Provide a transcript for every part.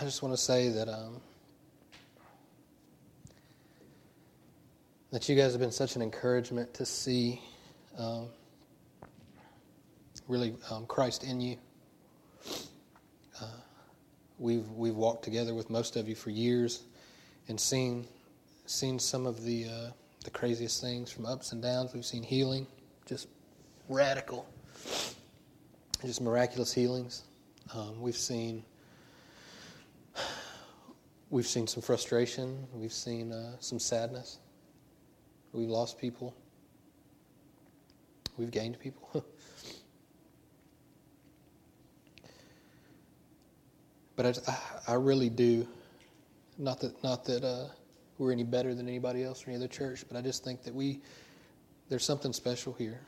I just want to say that um, that you guys have been such an encouragement to see um, really um, Christ in you. Uh, we've we've walked together with most of you for years, and seen seen some of the uh, the craziest things from ups and downs. We've seen healing, just radical, just miraculous healings. Um, we've seen we've seen some frustration. We've seen uh, some sadness. We've lost people. We've gained people. but I, I really do. Not that not that uh, we're any better than anybody else or any other church, but I just think that we there's something special here.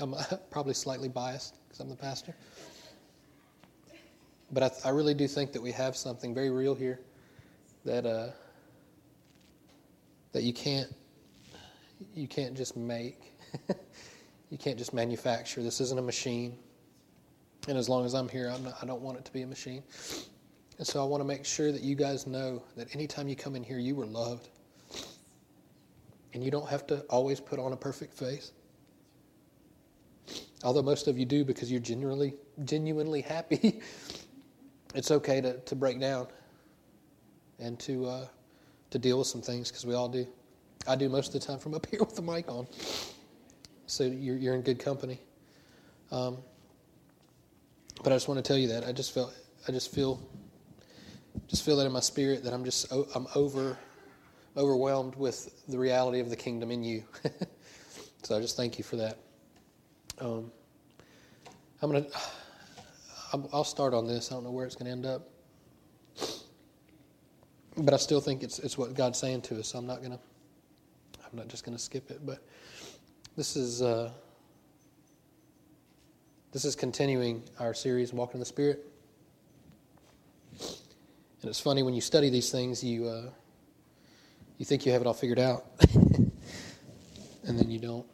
I'm probably slightly biased because I'm the pastor. But I, I, really do think that we have something very real here that uh, that you can't you can't just make. you can't just manufacture. This isn't a machine. And as long as I'm here, I'm not, I don't want it to be a machine. And so I want to make sure that you guys know that anytime you come in here, you were loved. And you don't have to always put on a perfect face. Although most of you do because you're genuinely, genuinely happy. it's okay to, to break down and to, uh, to deal with some things because we all do. I do most of the time from up here with the mic on. So you're, you're in good company. Um, but I just want to tell you that I just felt I just feel just feel that in my spirit that I'm just I'm over overwhelmed with the reality of the kingdom in you. so I just thank you for that. Um, I'm gonna I'll start on this. I don't know where it's going to end up, but I still think it's it's what God's saying to us. So I'm not gonna I'm not just going to skip it. But this is. Uh, this is continuing our series, Walking in the Spirit. And it's funny when you study these things, you uh, you think you have it all figured out, and then you don't.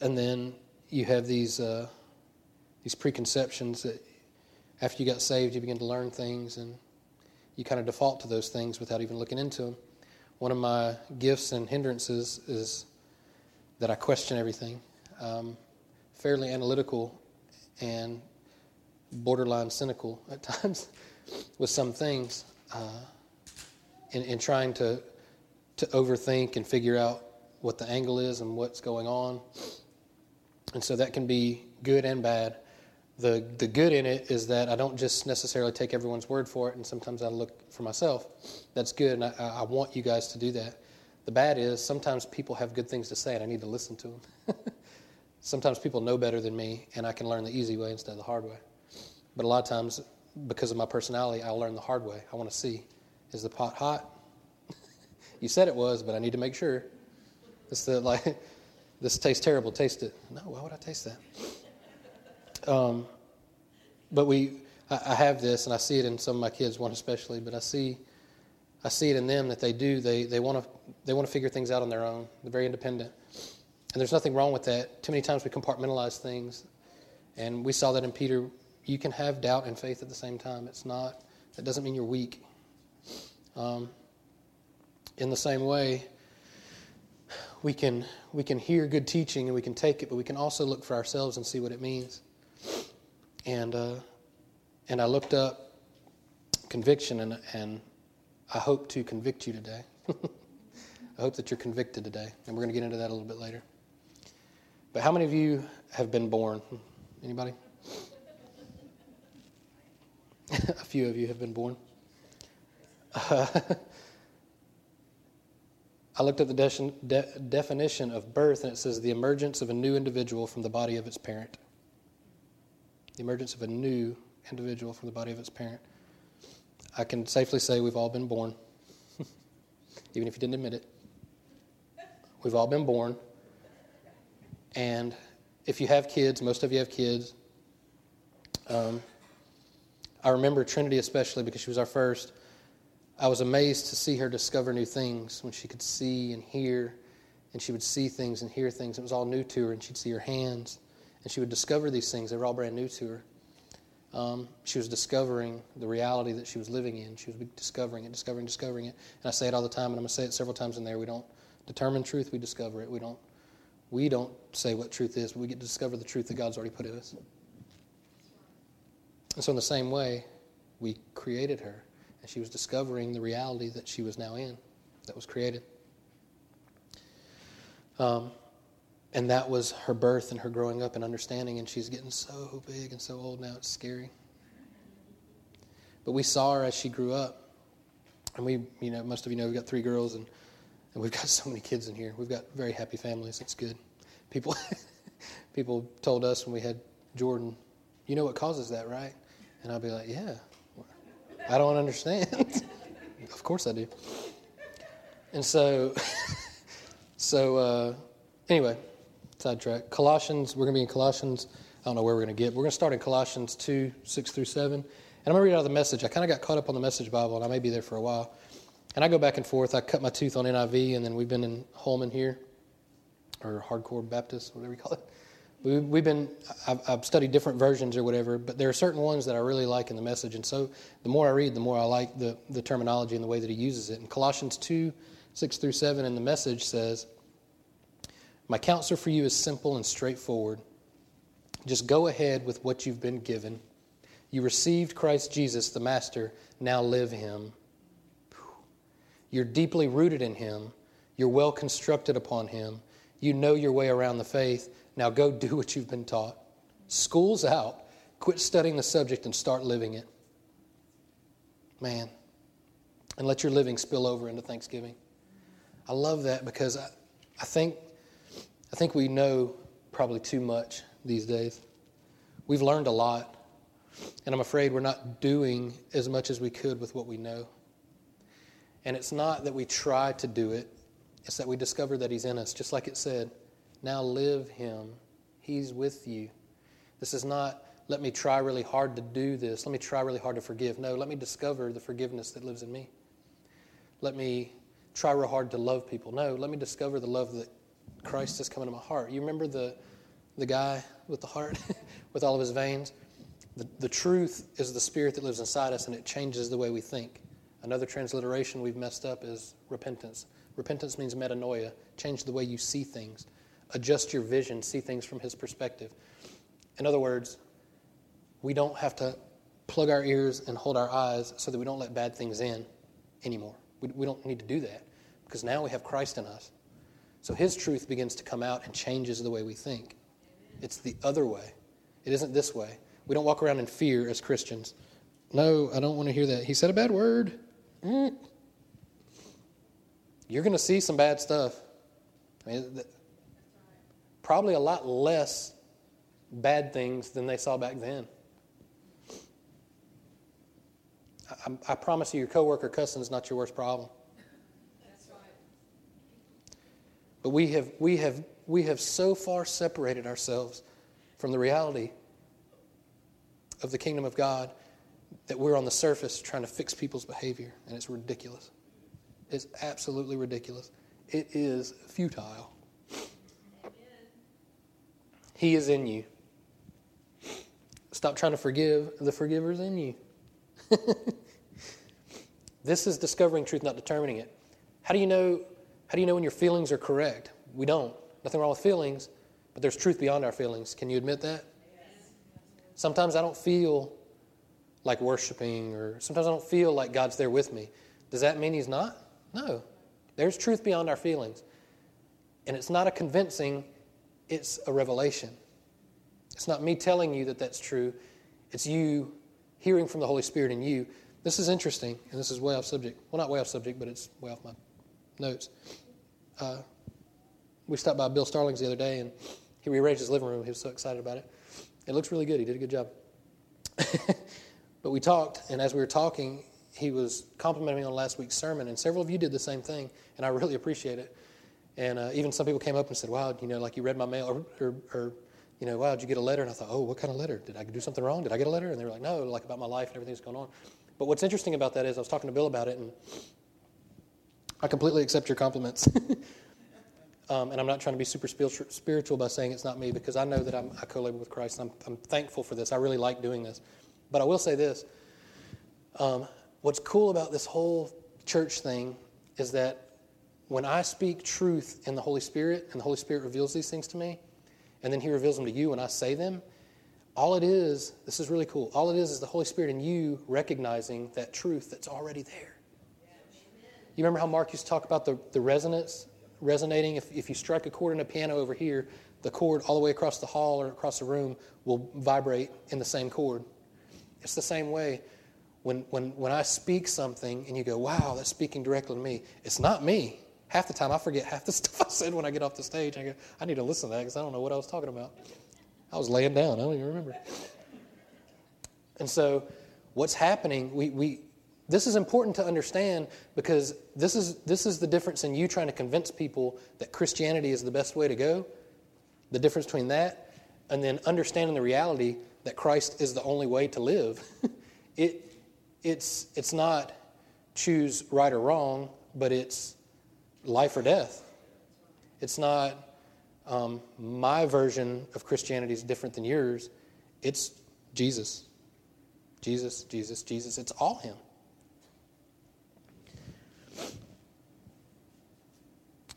And then you have these uh, these preconceptions that after you got saved, you begin to learn things, and you kind of default to those things without even looking into them. One of my gifts and hindrances is that I question everything um, fairly analytical and borderline cynical at times with some things uh, in, in trying to, to overthink and figure out what the angle is and what's going on. And so that can be good and bad. The, the good in it is that I don't just necessarily take everyone's word for it, and sometimes I look for myself. That's good, and I, I want you guys to do that. The bad is sometimes people have good things to say, and I need to listen to them. Sometimes people know better than me, and I can learn the easy way instead of the hard way. But a lot of times, because of my personality, I'll learn the hard way. I want to see is the pot hot? you said it was, but I need to make sure. It's the like this tastes terrible. Taste it. No, why would I taste that? Um, but we, I, I have this, and I see it in some of my kids, one especially. But I see, I see it in them that they do. They they want to they want to figure things out on their own. They're very independent. And there's nothing wrong with that. Too many times we compartmentalize things. And we saw that in Peter. You can have doubt and faith at the same time. It's not, that doesn't mean you're weak. Um, in the same way, we can, we can hear good teaching and we can take it, but we can also look for ourselves and see what it means. And, uh, and I looked up conviction, and, and I hope to convict you today. I hope that you're convicted today, and we're going to get into that a little bit later. But how many of you have been born? Anybody? a few of you have been born. I looked at the de- de- definition of birth, and it says the emergence of a new individual from the body of its parent. The emergence of a new individual from the body of its parent. I can safely say we've all been born, even if you didn't admit it. We've all been born. And if you have kids, most of you have kids. Um, I remember Trinity especially because she was our first. I was amazed to see her discover new things when she could see and hear, and she would see things and hear things. It was all new to her, and she'd see her hands and she would discover these things. They were all brand new to her. Um, she was discovering the reality that she was living in. She was discovering it, discovering, discovering it. And I say it all the time, and I'm going to say it several times in there. We don't determine truth; we discover it. We don't. We don't say what truth is, but we get to discover the truth that God's already put in us. And so, in the same way, we created her, and she was discovering the reality that she was now in, that was created. Um, and that was her birth and her growing up and understanding, and she's getting so big and so old now, it's scary. But we saw her as she grew up. And we, you know, most of you know we've got three girls, and, and we've got so many kids in here. We've got very happy families. It's good. People, people told us when we had Jordan, you know what causes that, right? And I'll be like, yeah. I don't understand. of course I do. And so, so uh, anyway, sidetrack. Colossians, we're going to be in Colossians. I don't know where we're going to get. We're going to start in Colossians 2, 6 through 7. And I'm going to read out of the message. I kind of got caught up on the message Bible, and I may be there for a while. And I go back and forth. I cut my tooth on NIV, and then we've been in Holman here, or Hardcore Baptist, whatever you call it. We, have been, I've, I've, studied different versions or whatever, but there are certain ones that I really like in the message. And so the more I read, the more I like the, the terminology and the way that he uses it. In Colossians 2, 6 through 7, in the message says, My counsel for you is simple and straightforward. Just go ahead with what you've been given. You received Christ Jesus, the Master, now live him. You're deeply rooted in him. You're well constructed upon him. You know your way around the faith now go do what you've been taught. School's out. Quit studying the subject and start living it. Man. And let your living spill over into Thanksgiving. I love that because I, I think I think we know probably too much these days. We've learned a lot, and I'm afraid we're not doing as much as we could with what we know. And it's not that we try to do it, it's that we discover that He's in us, just like it said. Now live Him. He's with you. This is not, let me try really hard to do this. Let me try really hard to forgive. No, let me discover the forgiveness that lives in me. Let me try real hard to love people. No, let me discover the love that Christ has come into my heart. You remember the, the guy with the heart, with all of his veins? The, the truth is the spirit that lives inside us and it changes the way we think. Another transliteration we've messed up is repentance. Repentance means metanoia, change the way you see things adjust your vision, see things from His perspective. In other words, we don't have to plug our ears and hold our eyes so that we don't let bad things in anymore. We, we don't need to do that because now we have Christ in us. So His truth begins to come out and changes the way we think. It's the other way, it isn't this way. We don't walk around in fear as Christians. No, I don't want to hear that. He said a bad word. Mm. You're going to see some bad stuff. I mean, probably a lot less bad things than they saw back then. I, I promise you, your coworker cussing is not your worst problem. That's right. But we have, we, have, we have so far separated ourselves from the reality of the kingdom of God that we're on the surface trying to fix people's behavior, and it's ridiculous. It's absolutely ridiculous. It is futile. He is in you. Stop trying to forgive. The forgiver's in you. this is discovering truth, not determining it. How do you know? How do you know when your feelings are correct? We don't. Nothing wrong with feelings, but there's truth beyond our feelings. Can you admit that? Sometimes I don't feel like worshiping, or sometimes I don't feel like God's there with me. Does that mean He's not? No. There's truth beyond our feelings. And it's not a convincing, it's a revelation. It's not me telling you that that's true, it's you hearing from the Holy Spirit in you. This is interesting, and this is way off subject. Well, not way off subject, but it's way off my notes. Uh, we stopped by Bill Starling's the other day, and he rearranged his living room. He was so excited about it. It looks really good. He did a good job. but we talked, and as we were talking, he was complimenting me on last week's sermon, and several of you did the same thing, and I really appreciate it. And uh, even some people came up and said, wow, you know, like you read my mail, or, or, or, you know, wow, did you get a letter? And I thought, oh, what kind of letter? Did I do something wrong? Did I get a letter? And they were like, no, like about my life and everything that's going on. But what's interesting about that is I was talking to Bill about it, and I completely accept your compliments. Um, and I'm not trying to be super spiritual by saying it's not me because I know that I'm, I co labor with Christ. I'm, I'm, thankful for this. I really like doing this. But I will say this um, what's cool about this whole church thing is that when I speak truth in the Holy Spirit and the Holy Spirit reveals these things to me, and then He reveals them to you and I say them, all it is, this is really cool, all it is is the Holy Spirit and you recognizing that truth that's already there. You remember how Mark used to talk about the, the resonance resonating? If, if you strike a chord in a piano over here, the chord all the way across the hall or across the room will vibrate in the same chord. It's the same way. When, when, when I speak something and you go, wow, that's speaking directly to me, it's not me. Half the time I forget half the stuff I said when I get off the stage. I go, I need to listen to that because I don't know what I was talking about. I was laying down. I don't even remember. And so, what's happening? We, we, this is important to understand because this is, this is the difference in you trying to convince people that Christianity is the best way to go. The difference between that and then understanding the reality that Christ is the only way to live. it, it's, it's not choose right or wrong, but it's life or death. It's not um, my version of Christianity is different than yours. It's Jesus. Jesus, Jesus, Jesus. It's all Him.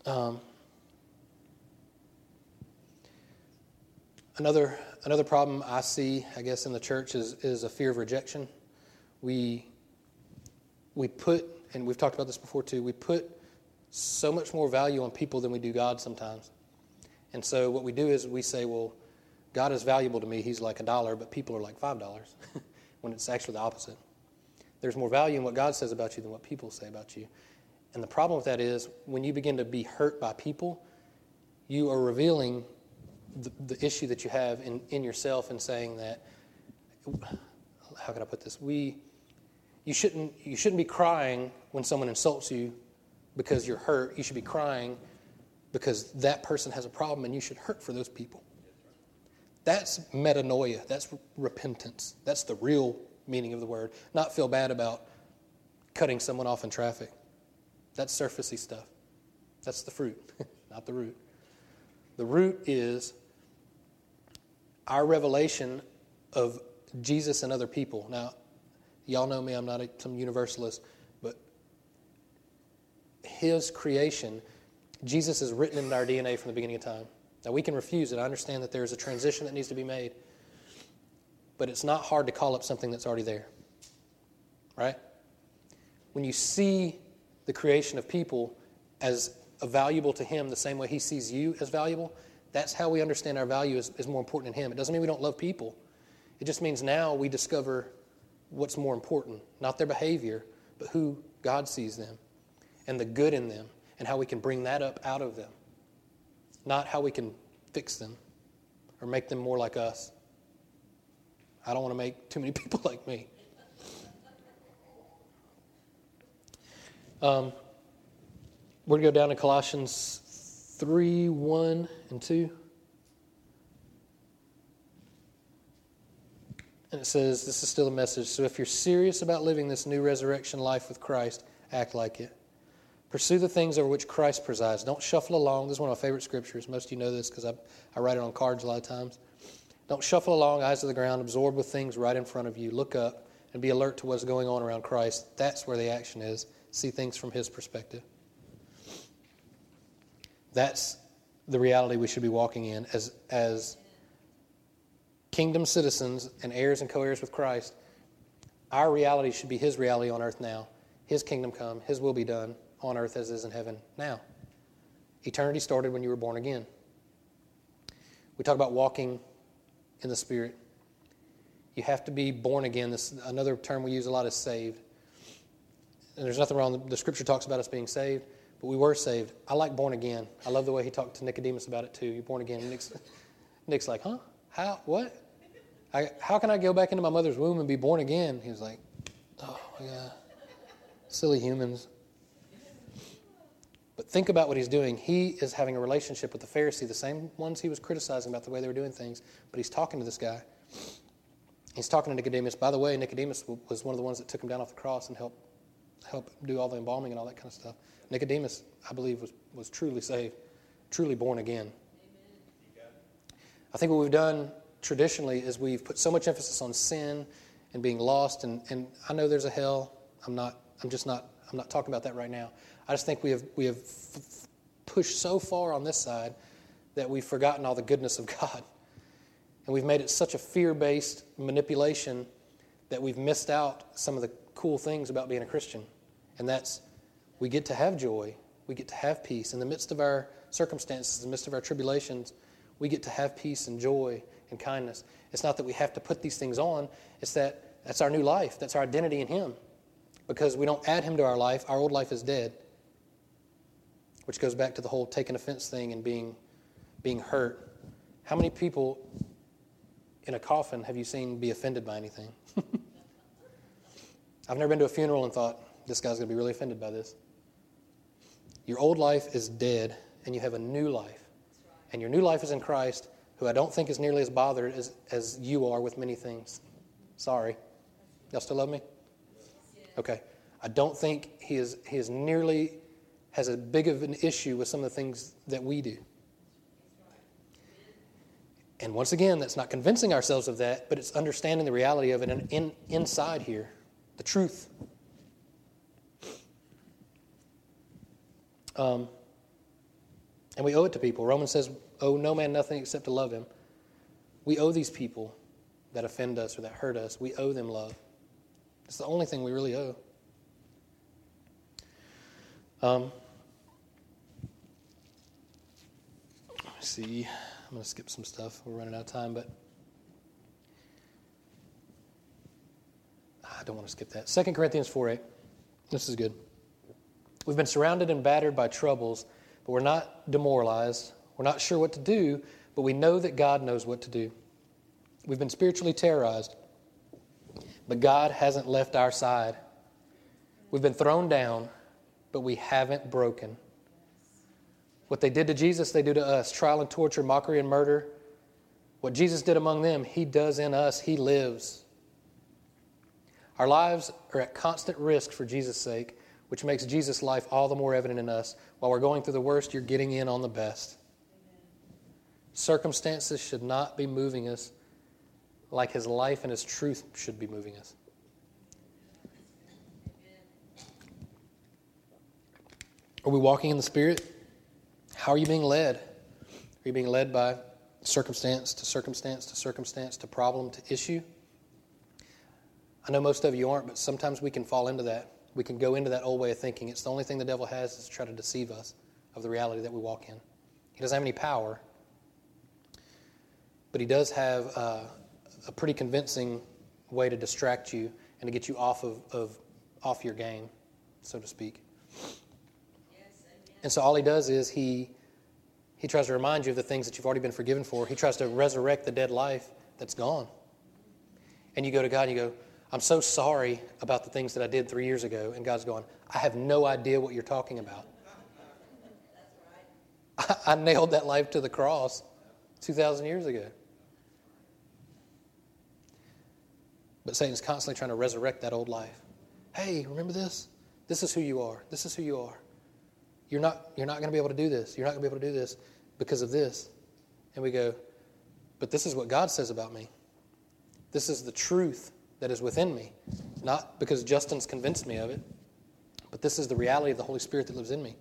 Um, another another problem I see, I guess, in the church is is a fear of rejection. We we put, and we've talked about this before too. We put so much more value on people than we do God sometimes. And so what we do is we say, well, God is valuable to me. He's like a dollar, but people are like five dollars, when it's actually the opposite. There's more value in what God says about you than what people say about you. And the problem with that is when you begin to be hurt by people, you are revealing the, the issue that you have in, in yourself and saying that, how can I put this? We, you, shouldn't, you shouldn't be crying when someone insults you because you're hurt. You should be crying because that person has a problem and you should hurt for those people. That's metanoia. That's repentance. That's the real meaning of the word. Not feel bad about cutting someone off in traffic. That's surfacey stuff. That's the fruit, not the root. The root is our revelation of Jesus and other people. Now, y'all know me, I'm not a, some universalist, his creation, Jesus is written in our DNA from the beginning of time. Now, we can refuse it. I understand that there's a transition that needs to be made, but it's not hard to call up something that's already there. Right? When you see the creation of people as valuable to Him the same way He sees you as valuable, that's how we understand our value is, is more important than Him. It doesn't mean we don't love people. It just means now we discover what's more important, not their behavior, but who God sees them and the good in them and how we can bring that up out of them, not how we can fix them or make them more like us. I don't want to make too many people like me. Um, we're going to go down to Colossians 3 1 and 2. And it says, this is still a message. So if you're serious about living this new resurrection life with Christ, act like it. Pursue the things over which Christ presides. Don't shuffle along. This is one of my favorite scriptures. Most of you know this because I, I write it on cards a lot of times. Don't shuffle along, eyes to the ground, absorbed with things right in front of you. Look up and be alert to what's going on around Christ. That's where the action is see things from His perspective. That's the reality we should be walking in as, as kingdom citizens and heirs and co heirs with Christ. Our reality should be His reality on earth now. His kingdom come, His will be done on earth as is in heaven now. Eternity started when you were born again. We talk about walking in the Spirit. You have to be born again. This another term we use a lot is saved and there's nothing wrong. The scripture talks about us being saved, but we were saved. I like born again. I love the way he talked to Nicodemus about it too. You're born again. Nick's, Nick's like, huh? How? What? I, how can I go back into my mother's womb and be born again? He was like, oh God. Silly humans. But think about what he's doing. He is having a relationship with the Pharisee, the same ones he was criticizing about the way they were doing things, but he's talking to this guy. He's talking to Nicodemus. By the way, Nicodemus was one of the ones that took him down off the cross and helped help do all the embalming and all that kind of stuff. Nicodemus, I believe, was, was truly saved truly born again. I think what we've done traditionally is we've put so much emphasis on sin and being lost, and, and I know there's a hell. I'm not. I'm just not. I'm not talking about that right now. I just think we have we have f- pushed so far on this side that we've forgotten all the goodness of God, and we've made it such a fear-based manipulation that we've missed out some of the cool things about being a Christian, and that's we get to have joy, we get to have peace in the midst of our circumstances, in the midst of our tribulations. We get to have peace and joy and kindness. It's not that we have to put these things on, it's that that's our new life, that's our identity in Him. Because we don't add Him to our life, our old life is dead. Which goes back to the whole taking offense thing and being, being hurt. How many people in a coffin have you seen be offended by anything? I've never been to a funeral and thought, this guy's going to be really offended by this. Your old life is dead, and you have a new life. And your new life is in Christ, who I don't think is nearly as bothered as, as you are with many things. Sorry. Y'all still love me? Okay. I don't think he is, he is nearly has a big of an issue with some of the things that we do. And once again, that's not convincing ourselves of that, but it's understanding the reality of it in, in, inside here, the truth. Um, and we owe it to people. Romans says, owe no man nothing except to love him. We owe these people that offend us or that hurt us, we owe them love. It's the only thing we really owe. Um, see. I'm going to skip some stuff. We're running out of time, but I don't want to skip that. 2 Corinthians 4 8. This is good. We've been surrounded and battered by troubles, but we're not demoralized. We're not sure what to do, but we know that God knows what to do. We've been spiritually terrorized, but God hasn't left our side. We've been thrown down, but we haven't broken. What they did to Jesus, they do to us trial and torture, mockery and murder. What Jesus did among them, He does in us. He lives. Our lives are at constant risk for Jesus' sake, which makes Jesus' life all the more evident in us. While we're going through the worst, you're getting in on the best. Circumstances should not be moving us like his life and his truth should be moving us. Are we walking in the Spirit? How are you being led? Are you being led by circumstance to circumstance to circumstance to problem to issue? I know most of you aren't, but sometimes we can fall into that. We can go into that old way of thinking. It's the only thing the devil has is to try to deceive us of the reality that we walk in. He doesn't have any power, but he does have uh, a pretty convincing way to distract you and to get you off of, of off your game, so to speak. and so all he does is he he tries to remind you of the things that you've already been forgiven for. He tries to resurrect the dead life that's gone. And you go to God and you go, I'm so sorry about the things that I did three years ago. And God's going, I have no idea what you're talking about. I, I nailed that life to the cross 2,000 years ago. But Satan's constantly trying to resurrect that old life. Hey, remember this? This is who you are. This is who you are. You're not, you're not going to be able to do this. You're not going to be able to do this because of this. And we go, but this is what God says about me. This is the truth that is within me. Not because Justin's convinced me of it, but this is the reality of the Holy Spirit that lives in me.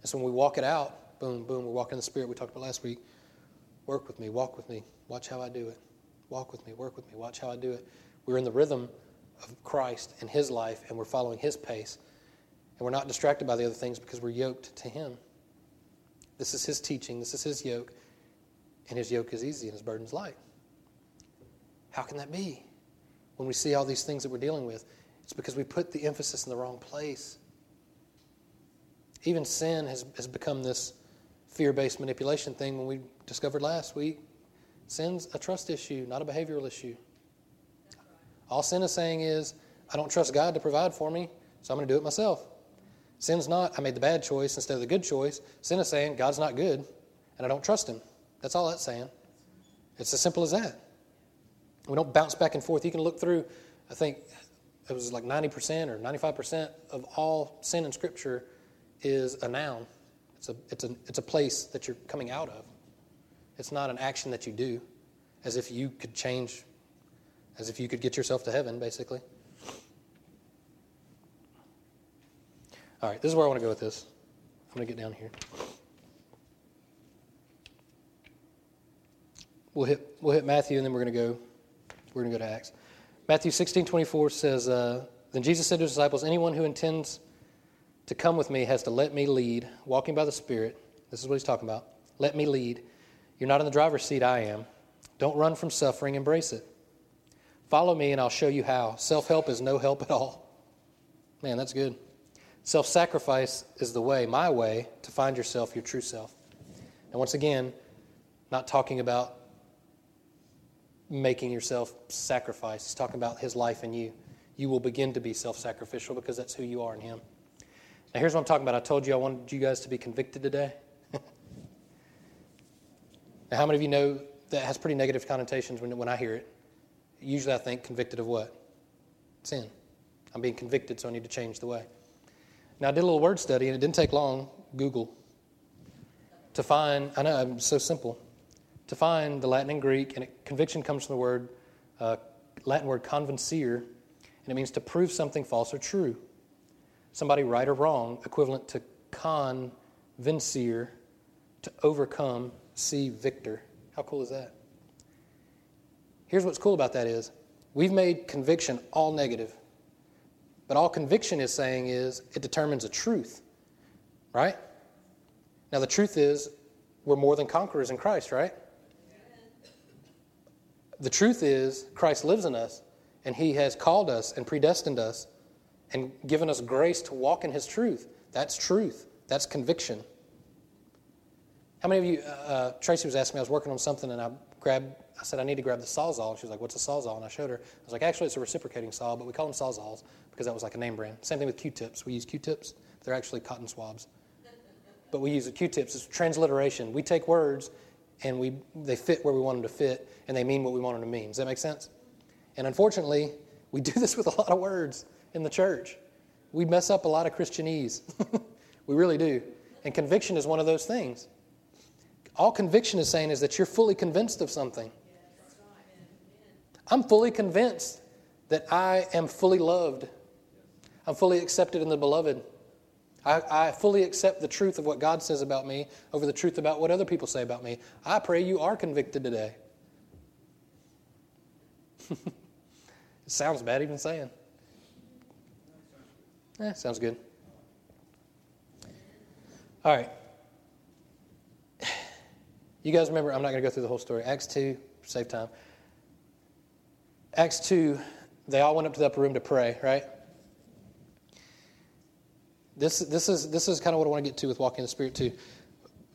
And so when we walk it out, boom, boom, we're walking in the Spirit we talked about last week. Work with me, walk with me, watch how I do it. Walk with me, work with me, watch how I do it. We're in the rhythm of Christ and His life, and we're following His pace. And we're not distracted by the other things because we're yoked to Him. This is His teaching, this is His yoke, and His yoke is easy and His burden's light. How can that be? When we see all these things that we're dealing with, it's because we put the emphasis in the wrong place. Even sin has, has become this fear based manipulation thing when we discovered last week. Sin's a trust issue, not a behavioral issue. All sin is saying is, I don't trust God to provide for me, so I'm going to do it myself. Sin's not, I made the bad choice instead of the good choice. Sin is saying, God's not good, and I don't trust Him. That's all that's saying. It's as simple as that. We don't bounce back and forth. You can look through, I think it was like 90% or 95% of all sin in Scripture is a noun. It's a, it's, a, it's a place that you're coming out of. It's not an action that you do, as if you could change, as if you could get yourself to heaven, basically. All right, this is where I want to go with this. I'm going to get down here. We'll hit, we'll hit Matthew, and then we're going to go. We're going to go to Acts. Matthew 16, 24 says, uh, Then Jesus said to his disciples, Anyone who intends to come with me has to let me lead, walking by the Spirit. This is what he's talking about. Let me lead. You're not in the driver's seat, I am. Don't run from suffering, embrace it. Follow me, and I'll show you how. Self help is no help at all. Man, that's good. Self sacrifice is the way, my way, to find yourself, your true self. And once again, not talking about making yourself sacrifice. He's talking about his life in you. You will begin to be self sacrificial because that's who you are in him. Now, here's what I'm talking about. I told you I wanted you guys to be convicted today. now, how many of you know that has pretty negative connotations when, when I hear it? Usually I think convicted of what? Sin. I'm being convicted, so I need to change the way. Now, I did a little word study, and it didn't take long, Google, to find, I know, it's so simple, to find the Latin and Greek, and it, conviction comes from the word, uh, Latin word convincere, and it means to prove something false or true. Somebody right or wrong, equivalent to convincere, to overcome, see victor. How cool is that? Here's what's cool about that is we've made conviction all negative. But all conviction is saying is it determines a truth, right? Now, the truth is we're more than conquerors in Christ, right? The truth is Christ lives in us, and He has called us and predestined us and given us grace to walk in His truth. That's truth. That's conviction. How many of you, uh, uh Tracy was asking me, I was working on something and I grabbed, I said, I need to grab the Sawzall. She was like, What's a Sawzall? And I showed her. I was like, Actually, it's a reciprocating saw, but we call them Sawzalls because that was like a name brand. Same thing with Q tips. We use Q tips, they're actually cotton swabs. But we use Q tips. It's transliteration. We take words and we, they fit where we want them to fit and they mean what we want them to mean. Does that make sense? And unfortunately, we do this with a lot of words in the church. We mess up a lot of Christianese. we really do. And conviction is one of those things. All conviction is saying is that you're fully convinced of something. I'm fully convinced that I am fully loved. I'm fully accepted in the beloved. I, I, fully accept the truth of what God says about me over the truth about what other people say about me. I pray you are convicted today. it sounds bad even saying. Eh, sounds good. All right. You guys remember, I'm not going to go through the whole story. Acts 2, save time. Acts 2, they all went up to the upper room to pray, right? This, this, is, this is kind of what I want to get to with walking in the Spirit, too.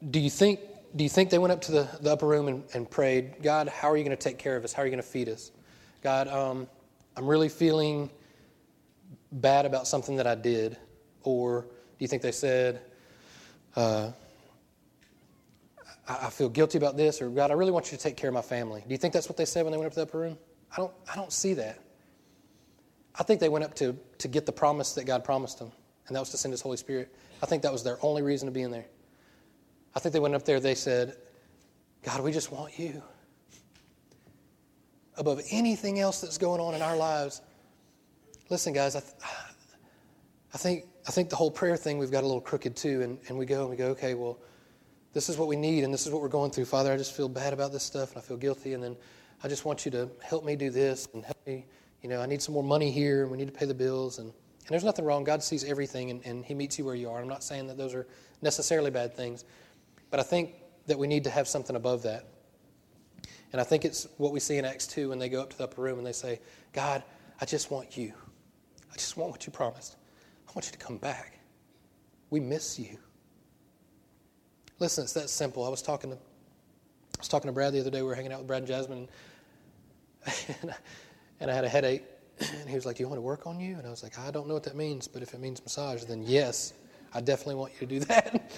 Do you think, do you think they went up to the, the upper room and, and prayed, God, how are you going to take care of us? How are you going to feed us? God, um, I'm really feeling bad about something that I did? Or do you think they said, uh, I, feel guilty about this, or God, I really want you to take care of my family? Do you think that's what they said when they went up to the upper room? I don't, I don't see that. I think they went up to, to get the promise that God promised them, and that was to send His Holy Spirit. I think that was their only reason to be in there. I think they went up there, they said, God, we just want you. Above anything else that's going on in our lives, Listen, guys, I, th- I, think, I think the whole prayer thing we've got a little crooked too. And, and we go and we go, okay, well, this is what we need and this is what we're going through. Father, I just feel bad about this stuff and I feel guilty. And then I just want you to help me do this and help me. You know, I need some more money here and we need to pay the bills. And, and there's nothing wrong. God sees everything and, and He meets you where you are. I'm not saying that those are necessarily bad things. But I think that we need to have something above that. And I think it's what we see in Acts 2 when they go up to the upper room and they say, God, I just want you. I just want what you promised. I want you to come back. We miss you. Listen, it's that simple. I was talking to I was talking to Brad the other day. We were hanging out with Brad and Jasmine, and, and I had a headache. And he was like, "Do you want to work on you?" And I was like, "I don't know what that means, but if it means massage, then yes, I definitely want you to do that."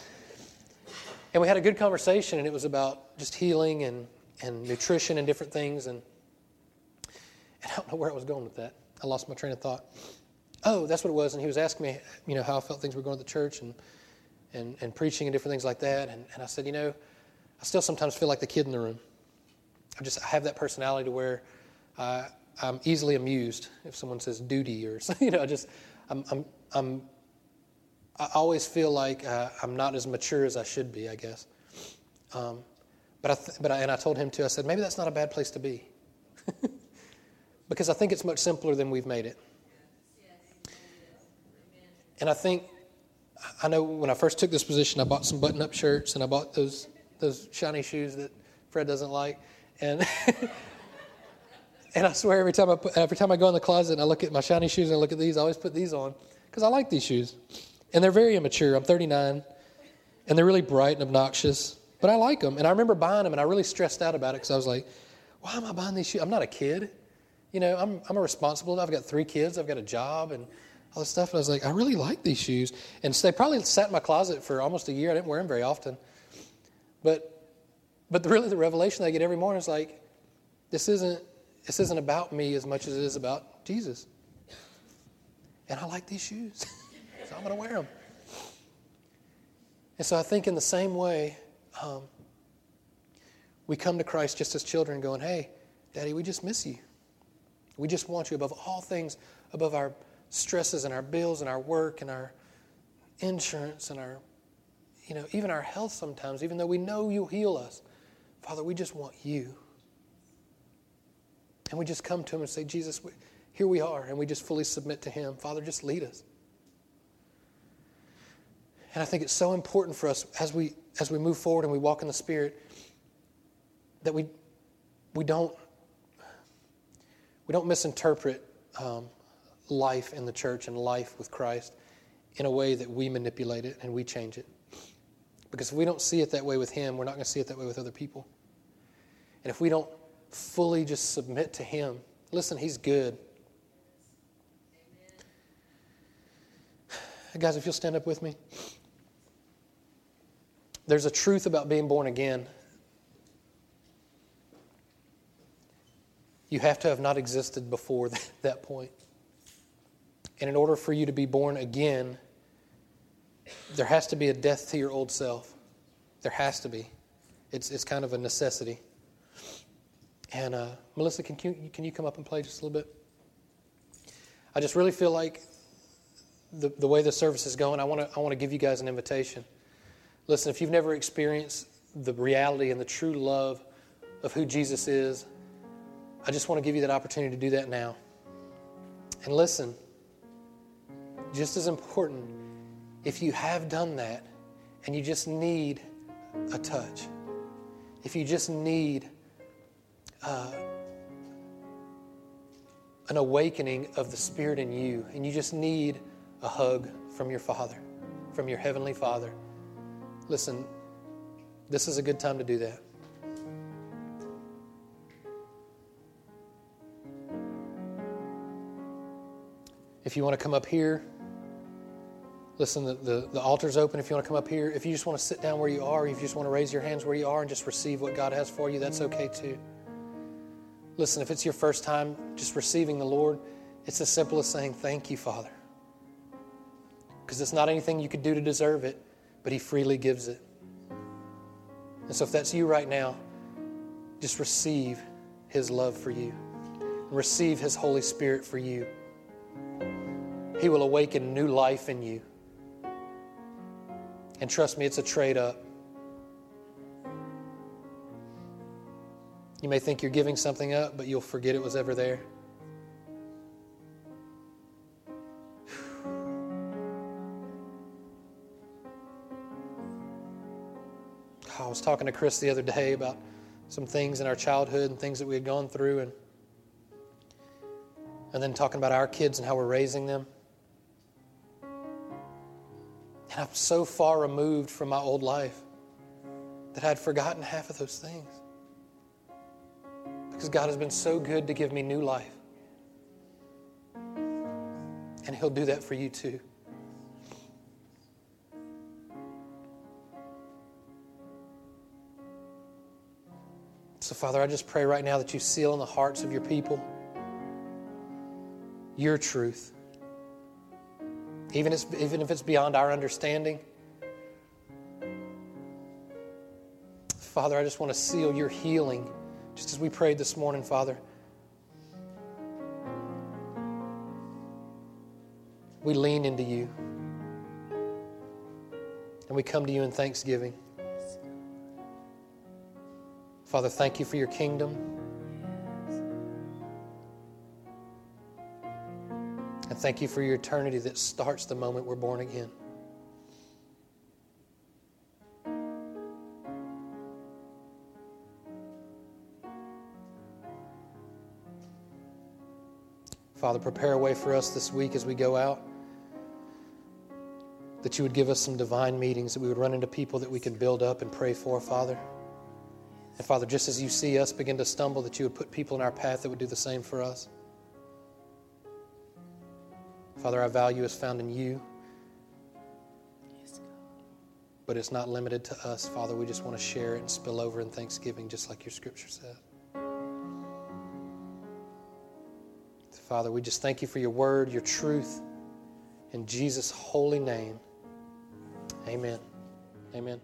and we had a good conversation, and it was about just healing and and nutrition and different things. And, and I don't know where I was going with that. I lost my train of thought oh, that's what it was. And he was asking me, you know, how I felt things were going to the church. And, and, and preaching and different things like that. And, and I said, you know, I still sometimes feel like the kid in the room. I just I have that personality to where uh, I'm easily amused if someone says duty or you know, I just I'm, I'm, I'm I always feel like uh, I'm not as mature as I should be, I guess. Um, but I th- but I, and I told him too. I said maybe that's not a bad place to be, because I think it's much simpler than we've made it. And I think I know when I first took this position, I bought some button-up shirts and I bought those those shiny shoes that Fred doesn't like, and and I swear every time I put, every time I go in the closet and I look at my shiny shoes and I look at these, I always put these on because I like these shoes, and they're very immature. I'm 39, and they're really bright and obnoxious, but I like them. And I remember buying them, and I really stressed out about it because I was like, why am I buying these shoes? I'm not a kid, you know. I'm I'm a responsible. I've got three kids. I've got a job and all this stuff. And I was like, I really like these shoes. And so they probably sat in my closet for almost a year. I didn't wear them very often. But, but really the revelation I get every morning is like, this isn't, this isn't about me as much as it is about Jesus. And I like these shoes. so I'm going to wear them. And so I think in the same way, um, we come to Christ just as children going, hey, Daddy, we just miss you. We just want you above all things, above our stresses and our bills and our work and our insurance and our, you know, even our health sometimes, even though we know you'll heal us. Father, we just want you. And we just come to him and say, Jesus, we, here we are. And we just fully submit to him. Father, just lead us. And I think it's so important for us as we as we move forward and we walk in the Spirit that we we don't we don't misinterpret um, life in the church and life with Christ in a way that we manipulate it and we change it. Because if we don't see it that way with Him, we're not going to see it that way with other people. And if we don't fully just submit to Him, listen, He's good. Guys, if you'll stand up with me. There's a truth about being born again. You have to have not existed before that point. And in order for you to be born again, there has to be a death to your old self. There has to be. It's, it's kind of a necessity. And uh, Melissa, can you, can you come up and play just a little bit? I just really feel like the, the way the service is going, I want to I want to give you guys an invitation. Listen, if you've never experienced the reality and the true love of who Jesus is, I just want to give you that opportunity to do that now. And listen, just as important, if you have done that and you just need a touch, if you just need uh, an awakening of the Spirit in you, and you just need a hug from your Father, from your Heavenly Father, listen, this is a good time to do that. If you want to come up here, Listen, the, the, the, altar's open if you want to come up here. If you just want to sit down where you are, if you just want to raise your hands where you are and just receive what God has for you, that's okay too. Listen, if it's your first time just receiving the Lord, it's as simple as saying, Thank you, Father. Because it's not anything you could do to deserve it, but He freely gives it. And so if that's you right now, just receive His love for you, receive His Holy Spirit for you. He will awaken new life in you. And trust me, it's a trade up. You may think you're giving something up, but you'll forget it was ever there. I was talking to Chris the other day about some things in our childhood and things that we had gone through, and, and then talking about our kids and how we're raising them. And I'm so far removed from my old life that I'd forgotten half of those things. Because God has been so good to give me new life. And He'll do that for you too. So, Father, I just pray right now that you seal in the hearts of your people your truth even if, even if it's beyond our understanding. Father, I just want to seal your healing, just as we prayed this morning, Father. We lean into you. And we come to you in thanksgiving. Father, thank you for your kingdom. And thank you for your eternity that starts the moment we're born again. Father, prepare a way for us this week as we go out. That you would give us some divine meetings, that we would run into people that we can build up and pray for, Father. And Father, just as you see us begin to stumble, that you would put people in our path that would do the same for us. Father, our value is found in you. But it's not limited to us, Father. We just want to share it and spill over in thanksgiving, just like your scripture said. Father, we just thank you for your word, your truth. In Jesus' holy name, amen. Amen.